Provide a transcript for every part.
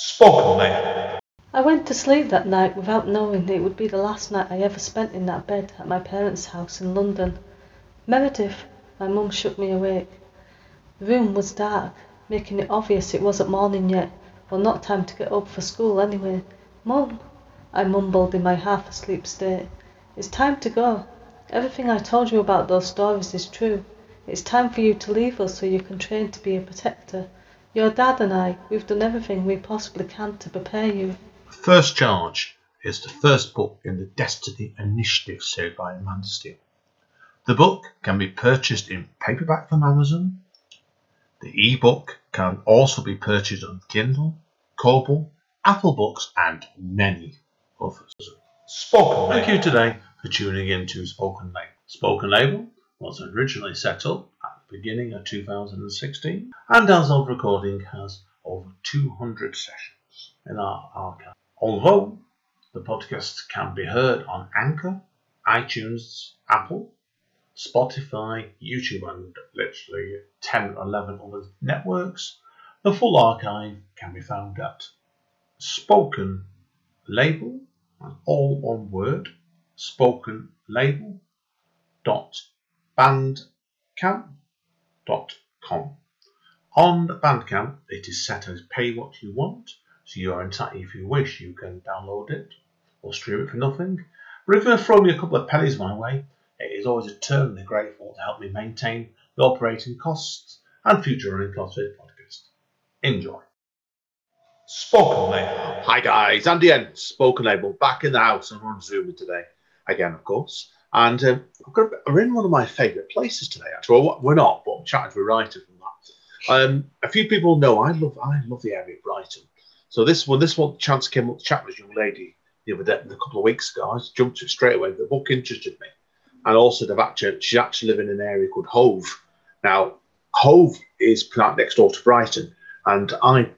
Spoken Label. I went to sleep that night without knowing it would be the last night I ever spent in that bed at my parents' house in London. Meredith, my mum shook me awake. The room was dark, making it obvious it wasn't morning yet, or not time to get up for school anyway. Mum, I mumbled in my half asleep state, it's time to go. Everything I told you about those stories is true. It's time for you to leave us so you can train to be a protector. Your dad and I, we've done everything we possibly can to prepare you. First Charge is the first book in the Destiny Initiative series by Amanda Steele. The book can be purchased in paperback from Amazon. The ebook can also be purchased on Kindle, Kobo, Apple Books, and many others. Spoken Thank you today for tuning in to Spoken Label. Spoken Label was originally set up at the beginning of 2016 and as of recording has over 200 sessions in our archive. Although the podcast can be heard on Anchor, iTunes, Apple, Spotify, YouTube, and literally 10 or 11 other networks, the full archive can be found at Spoken Label, all one word, spoken label dot bandcamp.com. On Bandcamp, it is set as pay what you want, so you are entitled, if you wish, you can download it or stream it for nothing. But if you throw me a couple of pennies my way, it is always eternally grateful to help me maintain the operating costs and future running costs of the podcast. Enjoy. Spoken Label. Hi guys, Andy N, Spoken Label, back in the house and on Zoom today, again of course. And um, we're in one of my favourite places today. Actually, well, we're not, but I'm chatting to a writer from that. Um, a few people know I love I love the area of Brighton. So this one, this one chance came up to chat with a young lady the other day, a couple of weeks ago. I jumped it straight away. The book interested me, and also they've actually she's actually living in an area called Hove. Now, Hove is next door to Brighton, and I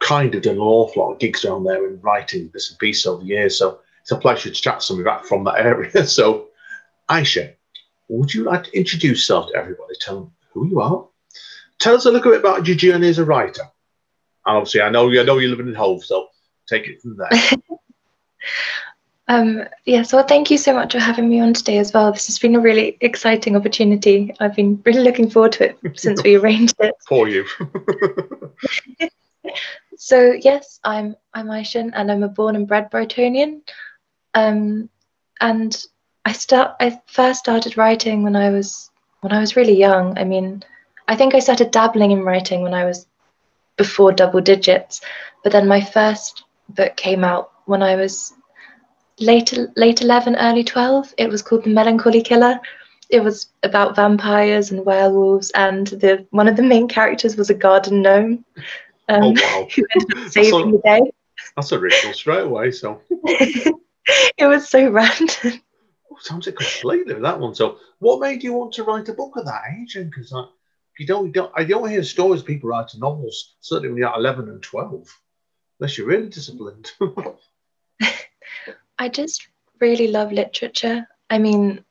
kind of done an awful lot of gigs down there and writing bits and pieces over the years. So it's a pleasure to chat to somebody back from that area. so, Aisha, would you like to introduce yourself to everybody? Tell them who you are. Tell us a little bit about your journey as a writer. And obviously, I know I know you're living in Hove, so take it from there. um, yeah, so thank you so much for having me on today as well. This has been a really exciting opportunity. I've been really looking forward to it since we arranged it. For you. so yes, I'm I'm Aishan and I'm a born and bred Brightonian. Um, and I start I first started writing when I was when I was really young. I mean, I think I started dabbling in writing when I was before double digits, but then my first book came out when I was late late 11 early 12 it was called the melancholy killer it was about vampires and werewolves and the one of the main characters was a garden gnome um, oh, wow. who ended up saving the day. That's original straight away. So it was so random. Oh, sounds like completely that one. So, what made you want to write a book at that age? Because I, you don't, don't, I don't hear stories of people writing novels, certainly when you're 11 and 12, unless you're really disciplined. I just really love literature. I mean,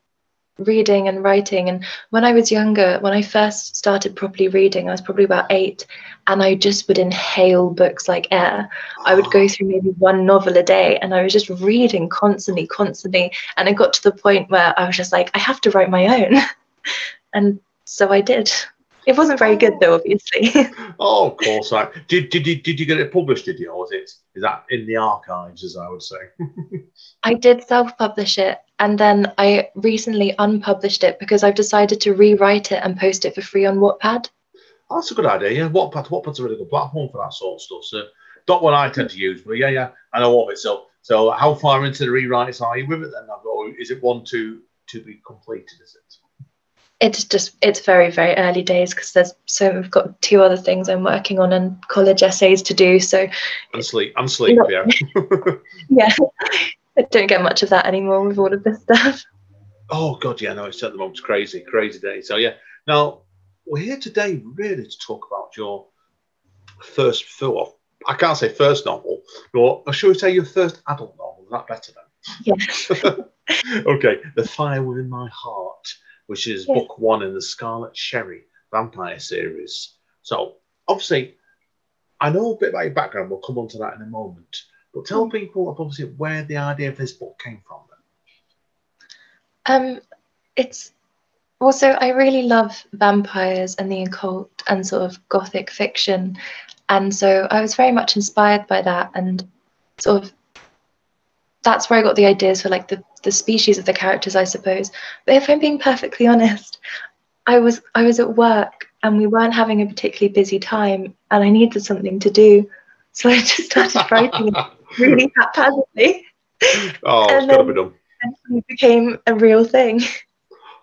reading and writing. And when I was younger, when I first started properly reading, I was probably about eight, and I just would inhale books like air. I would go ah. through maybe one novel a day, and I was just reading constantly, constantly. And it got to the point where I was just like, I have to write my own. and so I did. It wasn't very good though, obviously. oh, of course. Right. Did, did, did, did you get it published, did you? Or was it, is that in the archives, as I would say? I did self publish it. And then I recently unpublished it because I've decided to rewrite it and post it for free on Wattpad. Oh, that's a good idea. Yeah, Wattpad, Wattpad's a really good platform for that sort of stuff. So, not what I tend to use, but yeah, yeah, I know of it. So, so how far into the rewrites are you with it then? Or is it one to to be completed? Is it? It's just it's very very early days because there's so we've got two other things I'm working on and college essays to do. So and sleep and sleep, not, yeah. yeah, I don't get much of that anymore with all of this stuff. Oh god, yeah, no, it's at the moment crazy, crazy day. So yeah, now we're here today really to talk about your first film. I can't say first novel, or should we say your first adult novel? Is that better then? Yeah. okay, The Fire Within My Heart, which is yeah. book one in the Scarlet Sherry vampire series. So obviously, I know a bit about your background. We'll come on to that in a moment. But tell Mm. people obviously where the idea of this book came from. Um, it's also I really love vampires and the occult and sort of gothic fiction, and so I was very much inspired by that and sort of that's where I got the ideas for like the the species of the characters, I suppose. But if I'm being perfectly honest, I was I was at work and we weren't having a particularly busy time, and I needed something to do, so I just started writing really haphazardly, oh, it's And got to then- be done. and it became a real thing.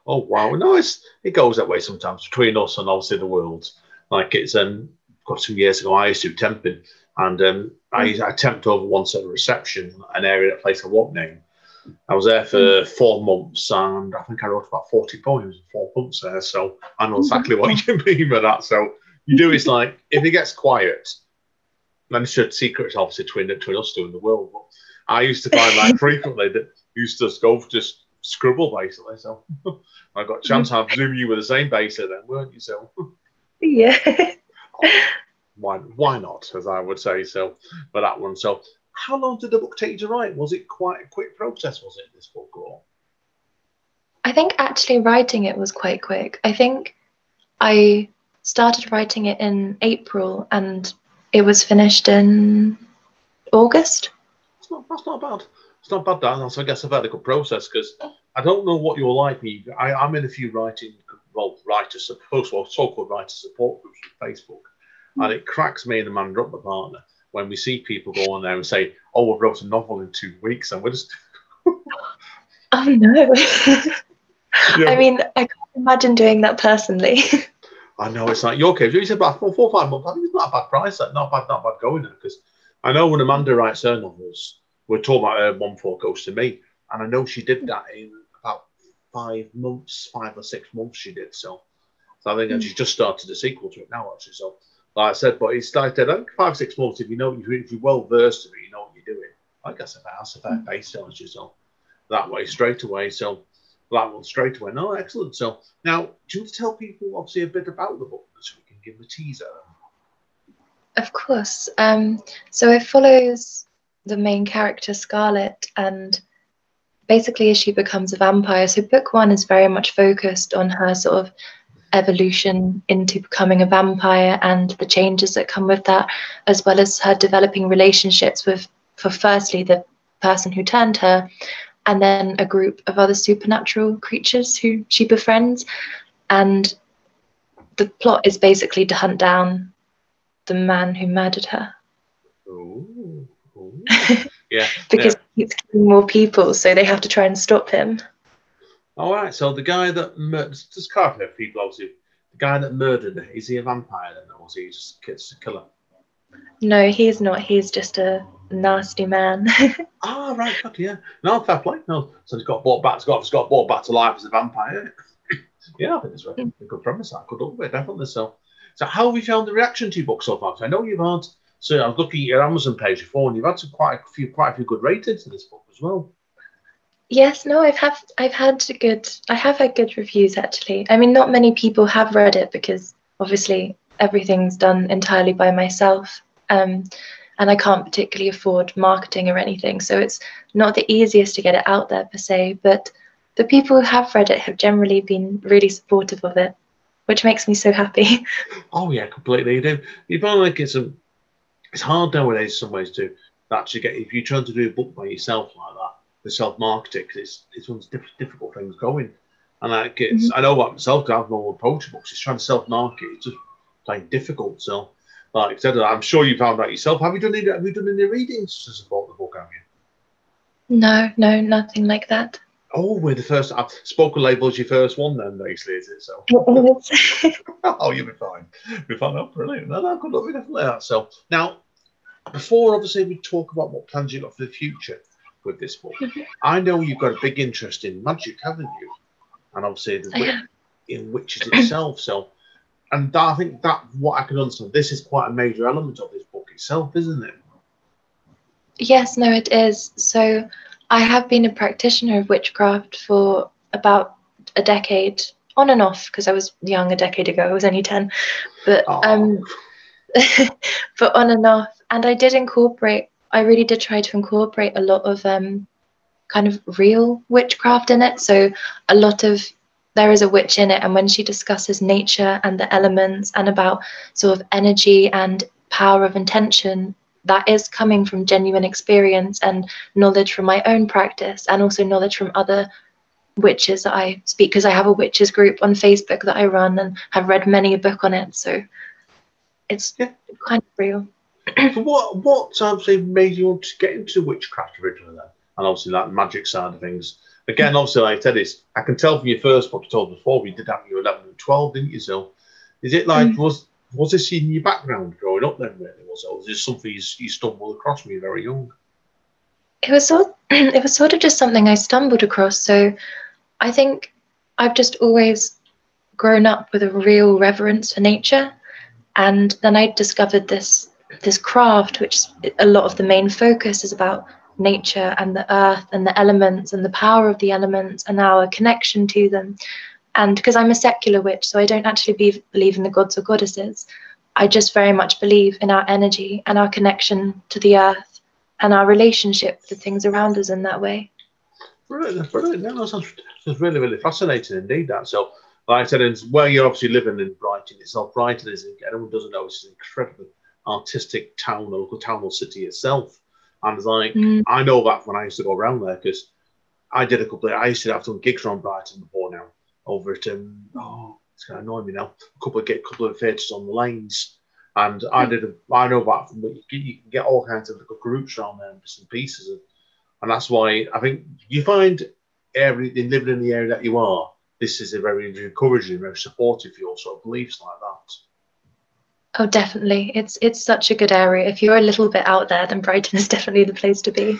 Oh wow, no, it's, it goes that way sometimes between us and obviously the world. Like it's um, got some years ago, I used to temping, and um, I, I temped over once at a reception, an area, a place I won't name. I was there for hmm. four months, and I think I wrote about forty poems in four months there. So I know exactly what you hmm. mean by that. So you do it's like if it gets quiet, then it's a secret obviously between between us two and the world. But I used to find like frequently that used to just go for just scribble basically. So I got a chance. I presume you were the same basically then, weren't you? So Yeah. Oh. Why why not, as I would say. So for that one. So how long did the book take you to write? Was it quite a quick process? Was it this book or? I think actually writing it was quite quick. I think I started writing it in April and it was finished in August. It's not, that's not bad. It's not bad, Dan. That's, I guess, a very good process because I don't know what you're like. Me, I, I'm in a few writing, well, writer support, well, so-called writer support groups on Facebook, and it cracks me and the man up my partner when we see people go on there and say, "Oh, I wrote a novel in two weeks," and we're just, Oh no. Yeah. I mean, I can't imagine doing that personally. I know it's like your case. You said about four, four, five months. I think it's not a bad price. That not bad, not bad going there. Because I know when Amanda writes her novels, we're talking about her one four goes to me, and I know she did that in about five months, five or six months. She did so. So I think and hmm. she's just started a sequel to it now, actually. So, like I said, but it's like I think five six months. If you know, if you- if you're well versed in it, you know what you're doing. I guess if that's a fair base, don't you? That way straight away. So that one straight away. No, excellent. So now, do you want to tell people obviously a bit about the book so we can give them a teaser? Of course. Um, so it follows the main character, Scarlet, and basically as she becomes a vampire. So book one is very much focused on her sort of evolution into becoming a vampire and the changes that come with that, as well as her developing relationships with, for firstly, the person who turned her, and then a group of other supernatural creatures who she befriends. And the plot is basically to hunt down the man who murdered her Ooh, ooh. yeah. because he keeps killing more people, so they have to try and stop him. All right. So the guy that mur- just clarify for people, obviously, the guy that murdered her, is he a vampire then, or is he just a killer? No, he's not. He's just a nasty man. Ah, right. Okay, yeah. No, fair play. No, so he's got brought back. He's got, he's got brought back to life as a vampire. yeah, I think it's a a good premise. I could look definitely. So, so how have you found the reaction to your book so far? 'Cause I know you've had. So I was looking at your Amazon page before, and you've had some quite a few, quite a few good ratings in this book as well. Yes, no, I've have I've had good. I have had good reviews actually. I mean, not many people have read it because obviously everything's done entirely by myself. Um, and I can't particularly afford marketing or anything, so it's not the easiest to get it out there per se. But the people who have read it have generally been really supportive of it, which makes me so happy. Oh yeah, completely. You do. You find like it's a, it's hard nowadays in some ways to actually get if you're trying to do a book by yourself like that, the self marketing, because it's it's one of the diff- difficult things going. And like it's, I know about myself, 'cause I've no poetry books. It's trying to self market. It's just plain difficult. So, like I said, I'm sure you found out yourself. Have you done any? Have you done any readings to support the book? Have you? no, no, nothing like that. Oh, we're the first. Uh, spoken label's your first one, then basically, is it? So. oh, you'll be fine. You'll be fine. Oh, brilliant. No, no, good luck with definitely that. So now, before obviously we talk about what plans you've got for the future with this book, I know you've got a big interest in magic, haven't you? And obviously the I wi- have. in witches itself. So, and that, I think that what I can understand, this is quite a major element of this book itself, isn't it? Yes, no, it is. So I have been a practitioner of witchcraft for about a decade, on and off, because I was young a decade ago. I was only 10. But Oh. um, but on and off. And I did incorporate. I really did try to incorporate a lot of um, kind of real witchcraft in it. So a lot of there is a witch in it, and when she discusses nature and the elements and about sort of energy and power of intention, that is coming from genuine experience and knowledge from my own practice, and also knowledge from other witches that I speak because I have a witches group on Facebook that I run and have read many a book on it. So it's yeah. kind of real. so what what obviously made you want to get into witchcraft originally then? And obviously that magic side of things. Again, obviously, like I said, it's, I can tell from your first book you told before, we did have you 11 and 12, didn't you, So, Is it like, mm. was was this in your background growing up then, really? Was it, or was this something you, you stumbled across when you were very young? It was sort, it was sort of just something I stumbled across. So, I think I've just always grown up with a real reverence for nature, and then I discovered this this craft, which a lot of the main focus is about nature and the earth and the elements and the power of the elements and our connection to them. And because I'm a secular witch, so I don't actually be, believe in the gods or goddesses, I just very much believe in our energy and our connection to the earth and our relationship the things around us in that way. Brilliant, brilliant. No, that sounds, really, really fascinating indeed. That so, like I said, it's where you're obviously living in Brighton itself. Brighton is, anyone doesn't know, it's an incredibly artistic town, local town or city itself. And like, mm. I know that when I used to go around there because I did a couple of, I used to have done gigs around Brighton before now over at, um, oh, it's going to annoy me now, a couple of, get couple of theatres on the lanes. And I mm. did, a, I know that from, you, can, you can get all kinds of little groups around there and bits and pieces. Of, and that's why I think you find every, in living in the area that you are, this is a very encouraging, very supportive for your sort of beliefs like that. Oh, definitely. It's it's such a good area. If you're a little bit out there, then Brighton is definitely the place to be.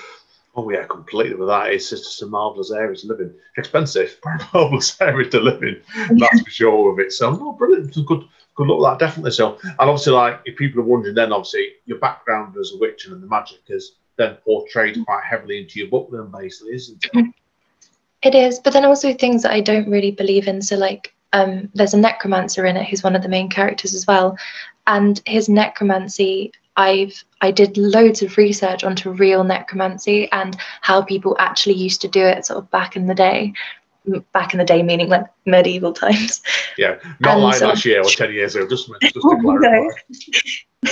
Oh yeah, completely with that. It's just a marvelous area to live in. Expensive, but a marvelous area to live in. That's for sure of it. So no, brilliant. It's good good luck with that, definitely. So and obviously like if people are wondering then obviously your background as a witch and the magic is then portrayed quite heavily into your book then basically, isn't it? It is, but then also things that I don't really believe in. So like um, there's a necromancer in it who's one of the main characters as well, and his necromancy I've I did loads of research onto real necromancy and how people actually used to do it sort of back in the day. Back in the day, meaning like medieval times. Yeah, not and like so, last year or ten years ago. Just, just to clarify.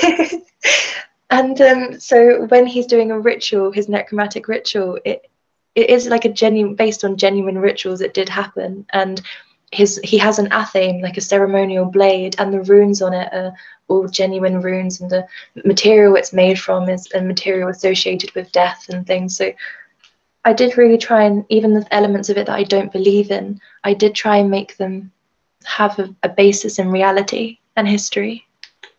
and um, so when he's doing a ritual, his necromantic ritual, it it is like a genuine based on genuine rituals. It did happen, and his he has an athame like a ceremonial blade and the runes on it are all genuine runes and the material it's made from is a material associated with death and things so i did really try and even the elements of it that i don't believe in i did try and make them have a, a basis in reality and history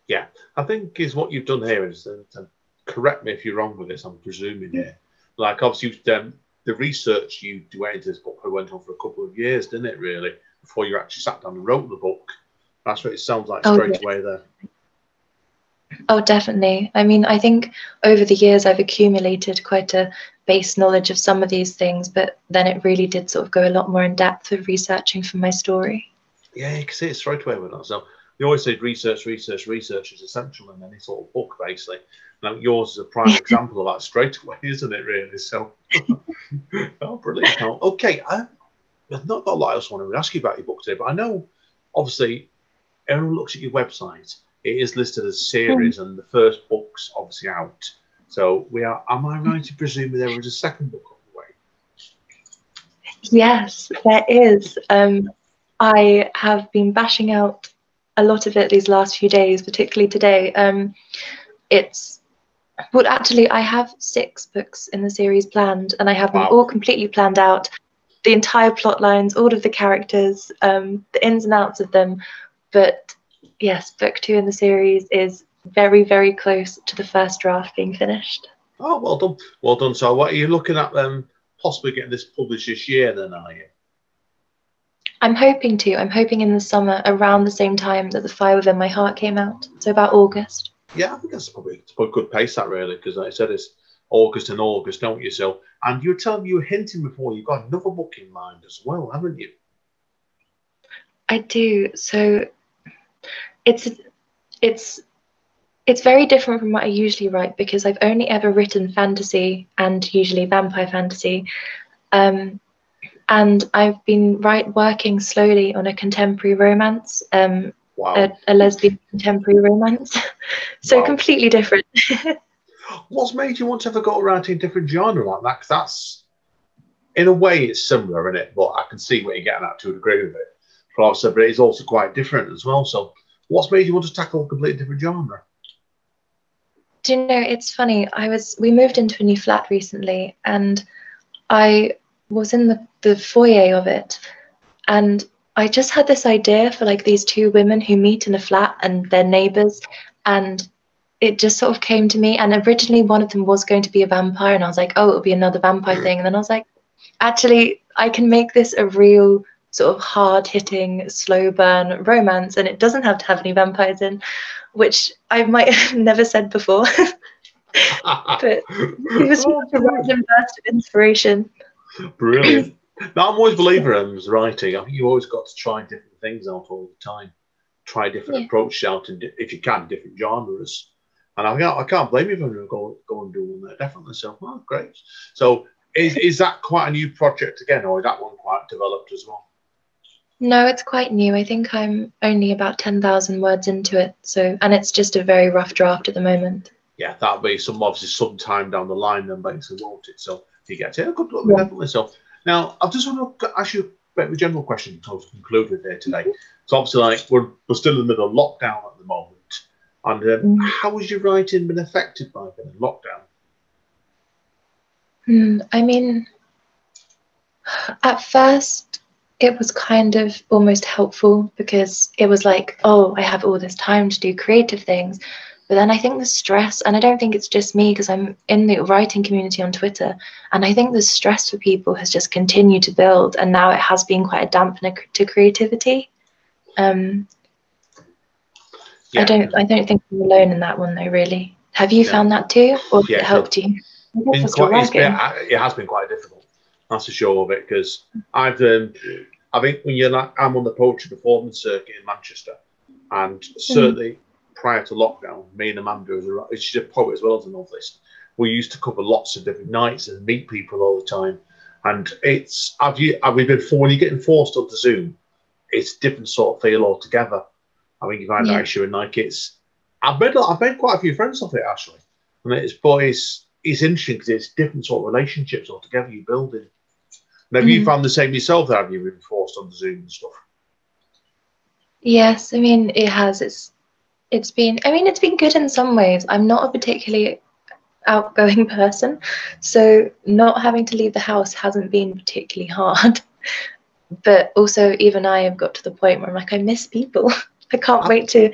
yeah i think is what you've done here is uh, correct me if you're wrong with this i'm presuming here like obviously you've the research you went into this book went on for a couple of years didn't it really before you actually sat down and wrote the book. That's what it sounds like oh, straight yeah. away there. Oh, definitely. I mean, I think over the years I've accumulated quite a base knowledge of some of these things, but then it really did sort of go a lot more in depth with researching for my story. Yeah, you can see it straight away with that. So you always say research, research, research is essential in any sort of book, basically. Now yours is a prime example of that straight away, isn't it? Really. So, oh, brilliant. Okay, I, there's not got a lot else I want to ask you about your book today, but I know obviously everyone looks at your website. It is listed as series, mm. and the first book's obviously out. So we are. Am I right to presume there is a second book on the way? Yes, there is. Um, I have been bashing out a lot of it these last few days, particularly today. Um, it's well, actually, I have six books in the series planned, and I have wow. them all completely planned out the entire plot lines, all of the characters, um, the ins and outs of them. But yes, book two in the series is very, very close to the first draft being finished. Oh, well done. Well done. So, what are you looking at um, possibly getting this published this year, then, are you? I'm hoping to. I'm hoping in the summer, around the same time that The Fire Within My Heart came out. So, about August. Yeah, I think that's probably, it's a good pace, that really, because like I said, it's August and August, don't you? So, and you were telling me you were hinting before you've got another book in mind as well, haven't you? I do. So, it's it's it's very different from what I usually write because I've only ever written fantasy and usually vampire fantasy. Um, and I've been right working slowly on a contemporary romance, um, Wow. a, a lesbian contemporary romance. so Wow. completely different. What's made you want to ever go around to a different genre like that? Because that's, in a way, it's similar, isn't it? But I can see what you're getting at to a degree with it. But also, but it's also quite different as well. So, what's made you want to tackle a completely different genre? Do you know, it's funny. I was we moved into a new flat recently and I was in the, the foyer of it and I just had this idea for like these two women who meet in a flat and they're neighbors and it just sort of came to me and originally one of them was going to be a vampire and I was like, oh, it'll be another vampire thing. And then I was like, actually, I can make this a real sort of hard hitting, slow burn romance and it doesn't have to have any vampires in, which I might have never said before. but it was Oh, such a random burst of inspiration. Brilliant. Now, I'm always a believer in writing. I think you've always got to try different things out all the time. Try different Yeah. approaches out, in, di- if you can, different genres. And I can't, I can't blame you for going go, go and do one there. Definitely. So, oh, great. So, is, is that quite a new project again, or is that one quite developed as well? No, it's quite new. I think I'm only about 10,000 words into it. So, and it's just a very rough draft at the moment. Yeah, that'll be some obviously some time down the line, then basically, won't it? So, if you get it, good luck, Yeah. definitely. So, now I just want to ask you a bit of a general question to conclude with here today. So, obviously, like we're, we're still in the middle of lockdown at the moment. And um, Mm. how has your writing been affected by the lockdown? Hmm, I mean, at first, it was kind of almost helpful because it was like, oh, I have all this time to do creative things. But then I think the stress, and I don't think it's just me because I'm in the writing community on Twitter, and I think the stress for people has just continued to build, and now it has been quite a dampener to creativity. Um, I don't, I don't think I'm alone in that one though. Really, have you Yeah. found that too, or Yeah, it helped you? I guess been we're still quite, it's been, it has been quite difficult. That's a show of it because I've um, I think when you're like I'm on the poetry performance circuit in Manchester, and certainly prior to lockdown, me and Amanda, who's a, she's a poet as well as a novelist, we used to cover lots of different nights and meet people all the time. And it's have you have we been for when you're getting forced onto Zoom, it's a different sort of feel altogether. I think you find Yeah. that issue and like it's I've made I've made quite a few friends off it actually. And it's but it's it's interesting because it's different sort of relationships altogether you're building. And have you Mhm. found the same yourself? Have you been forced on Zoom and stuff? Yes, I mean it has. It's it's been I mean it's been good in some ways. I'm not a particularly outgoing person, so not having to leave the house hasn't been particularly hard. But also even I have got to the point where I'm like I miss people. I can't I- wait to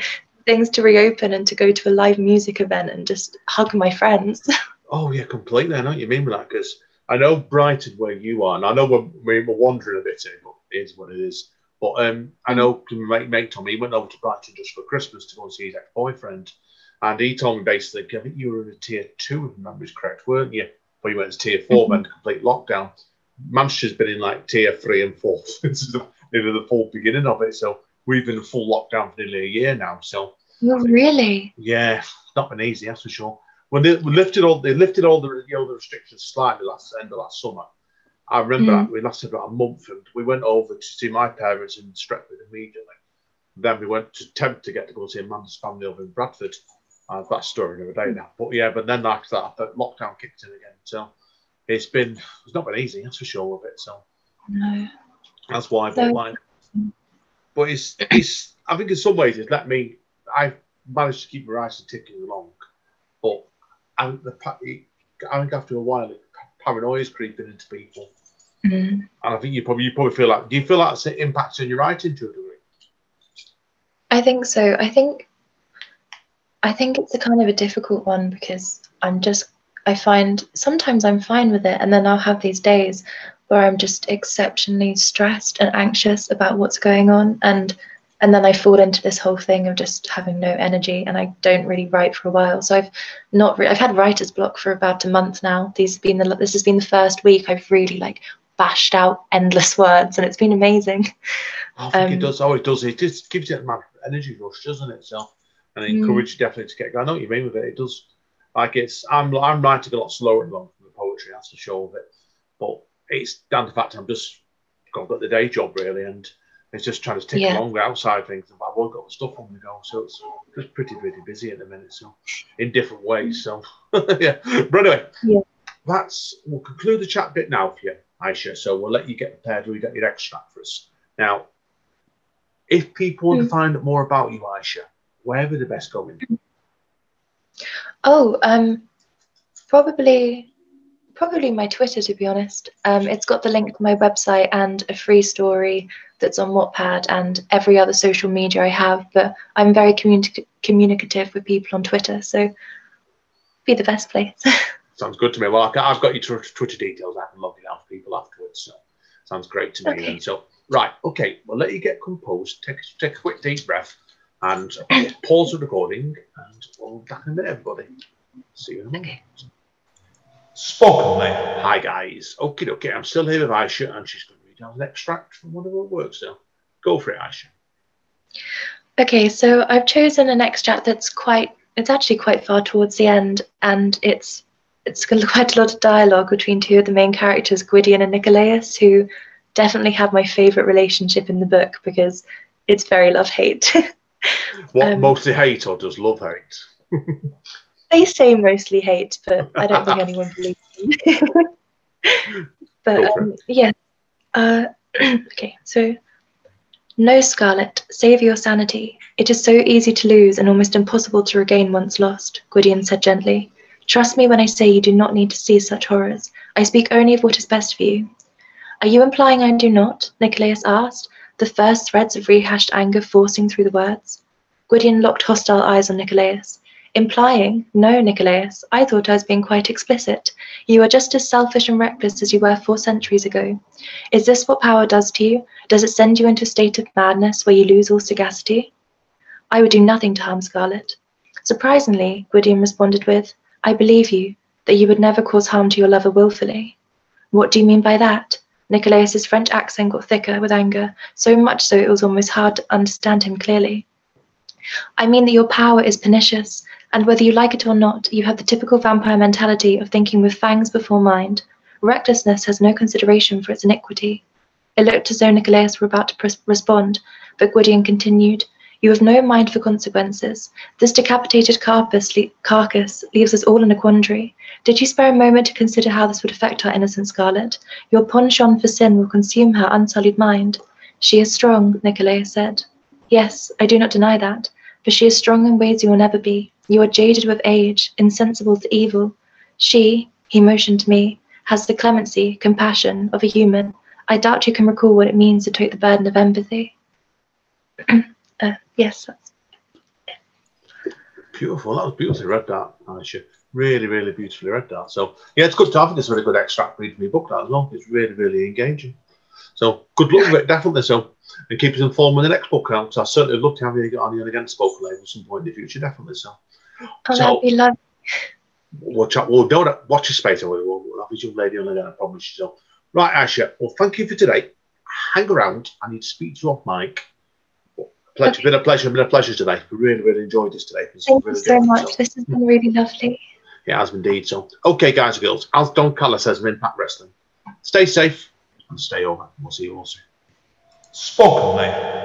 things to reopen and to go to a live music event and just hug my friends. Oh yeah, completely. I know what you mean by that because I know Brighton where you are, and I know we're, we're wandering a bit here, but it is what it is. But um, I know my mate, Tommy he went over to Brighton just for Christmas to go and see his ex-boyfriend, and he told me basically, I think you were in a tier two, if memory's correct, weren't you? But you went to tier 4 then complete lockdown. Manchester's been in like tier three and four since the, the full beginning of it. So we've been in full lockdown for nearly a year now. So oh, really? yeah, it's not been easy, that's for sure. When they lifted all they lifted all the you know, the restrictions slightly last end of last summer. I remember Mm. that we lasted about a month and we went over to see my parents in Stretford immediately. Then we went to attempt to get to go see Amanda's family over in Bradford. Uh, that story another day now. But yeah, but then after that, lockdown kicked in again. So it's been it's not been easy, that's for sure with it. So No. that's why. No. But like, but it's it's. I think in some ways it's let me. I've managed to keep my writing ticking along, but Think the I think after a while, paranoia is creeping into people, Mm. and I think you probably you probably feel like. Do you feel like it's impacting your writing to a degree? I think so. I think I think it's a kind of a difficult one because I'm just I find sometimes I'm fine with it and then I'll have these days where I'm just exceptionally stressed and anxious about what's going on and and then I fall into this whole thing of just having no energy and I don't really write for a while. So I've not re- I've had writer's block for about a month now. These have been the this has been the first week I've really like bashed out endless words and it's been amazing. I think it Um, does. Oh, it does. It just gives you that energy rush, doesn't it? So and I Mm. encourage you definitely to get going. I know what you mean with it. It does like it's. I'm I'm writing a lot slower at the moment from the poetry. That's the show of it, but it's down to the fact I'm just got got the day job really, and it's just trying to tick Yeah. along outside things. I've all got the stuff on the go, so it's just pretty pretty busy at the minute. So in different ways. So yeah, but anyway, Yeah. that's we'll conclude the chat bit now for you, Aisha. So we'll let you get prepared. We got your extract for us now. If people want to find out more about you, Aisha, where would the best go in? Oh, um, probably, probably my Twitter. To be honest, um, it's got the link to my website and a free story that's on Wattpad and every other social media I have. But I'm very communi- communicative with people on Twitter, so be the best place. Sounds good to me. Well, I've got your Tw- Twitter details. I can log it out for people afterwards. So sounds great to me. Okay. So right, okay, we'll let you get composed. Take take a quick deep breath and pause the recording, and we'll be back in a minute, everybody. See you in a moment. Okay. Spoken. Hi guys. Okay, okay. I'm still here with Aisha, and she's read an extract from one of her works. So go for it, Aisha. Okay, so I've chosen an extract that's quite it's actually quite far towards the end and it's it's got quite a lot of dialogue between two of the main characters, Gwydion and Nicolaus, who definitely have my favourite relationship in the book because it's very love hate. What Um, mostly hate or does love hate? they say mostly hate, but I don't think anyone believes me. but um, yeah. Uh, okay, so no, Scarlet, save your sanity. It is so easy to lose and almost impossible to regain once lost, Gwydion said gently. Trust me when I say you do not need to see such horrors. I speak only of what is best for you. Are you implying I do not? Nicolaus asked, the first threads of rehashed anger forcing through the words. Gwydion locked hostile eyes on Nicolaus. Implying? No, Nicolaus. I thought I was being quite explicit. You are just as selfish and reckless as you were four centuries ago. Is this what power does to you? Does it send you into a state of madness where you lose all sagacity? I would do nothing to harm Scarlet. Surprisingly, Gwydion responded with, I believe you, that you would never cause harm to your lover wilfully. What do you mean by that? Nicolaus's French accent got thicker with anger, so much so it was almost hard to understand him clearly. I mean that your power is pernicious, and whether you like it or not, you have the typical vampire mentality of thinking with fangs before mind. Recklessness has no consideration for its iniquity. It looked as though Nicolaus were about to pres- respond, but Gwydion continued, You have no mind for consequences. This decapitated carcass, le- carcass leaves us all in a quandary. Did you spare a moment to consider how this would affect our innocent Scarlet? Your penchant for sin will consume her unsullied mind. She is strong, Nicolaus said. Yes, I do not deny that, for she is strong in ways you will never be. You are jaded with age, insensible to evil. She, he motioned to me, has the clemency, compassion of a human. I doubt you can recall what it means to take the burden of empathy. uh, yes, that's Beautiful. That was beautifully read, that, Aisha. Really, really beautifully read that. So, yeah, it's good to have this really good extract read from book, that as well. It's really, really engaging. So, good luck with it, definitely. So, and keep us informed when the next book comes. I certainly would love to have you on you again, spoken label at some point in the future, definitely. So, oh, So- that'd be lovely. we'll chat. We'll don't watch your space. We'll, we'll have this young lady on again, I promise you. So, right, Aisha. Well, thank you for today. Hang around. I need to speak to you off mic. Pleasure. It's been a pleasure. Been a pleasure today. We really, really enjoyed this today. Thank you so much. This has been really lovely. It has indeed. So, okay, guys and girls, as Don Callis says of Impact Wrestling, stay safe and stay over. We'll see you all soon. Spoken Label.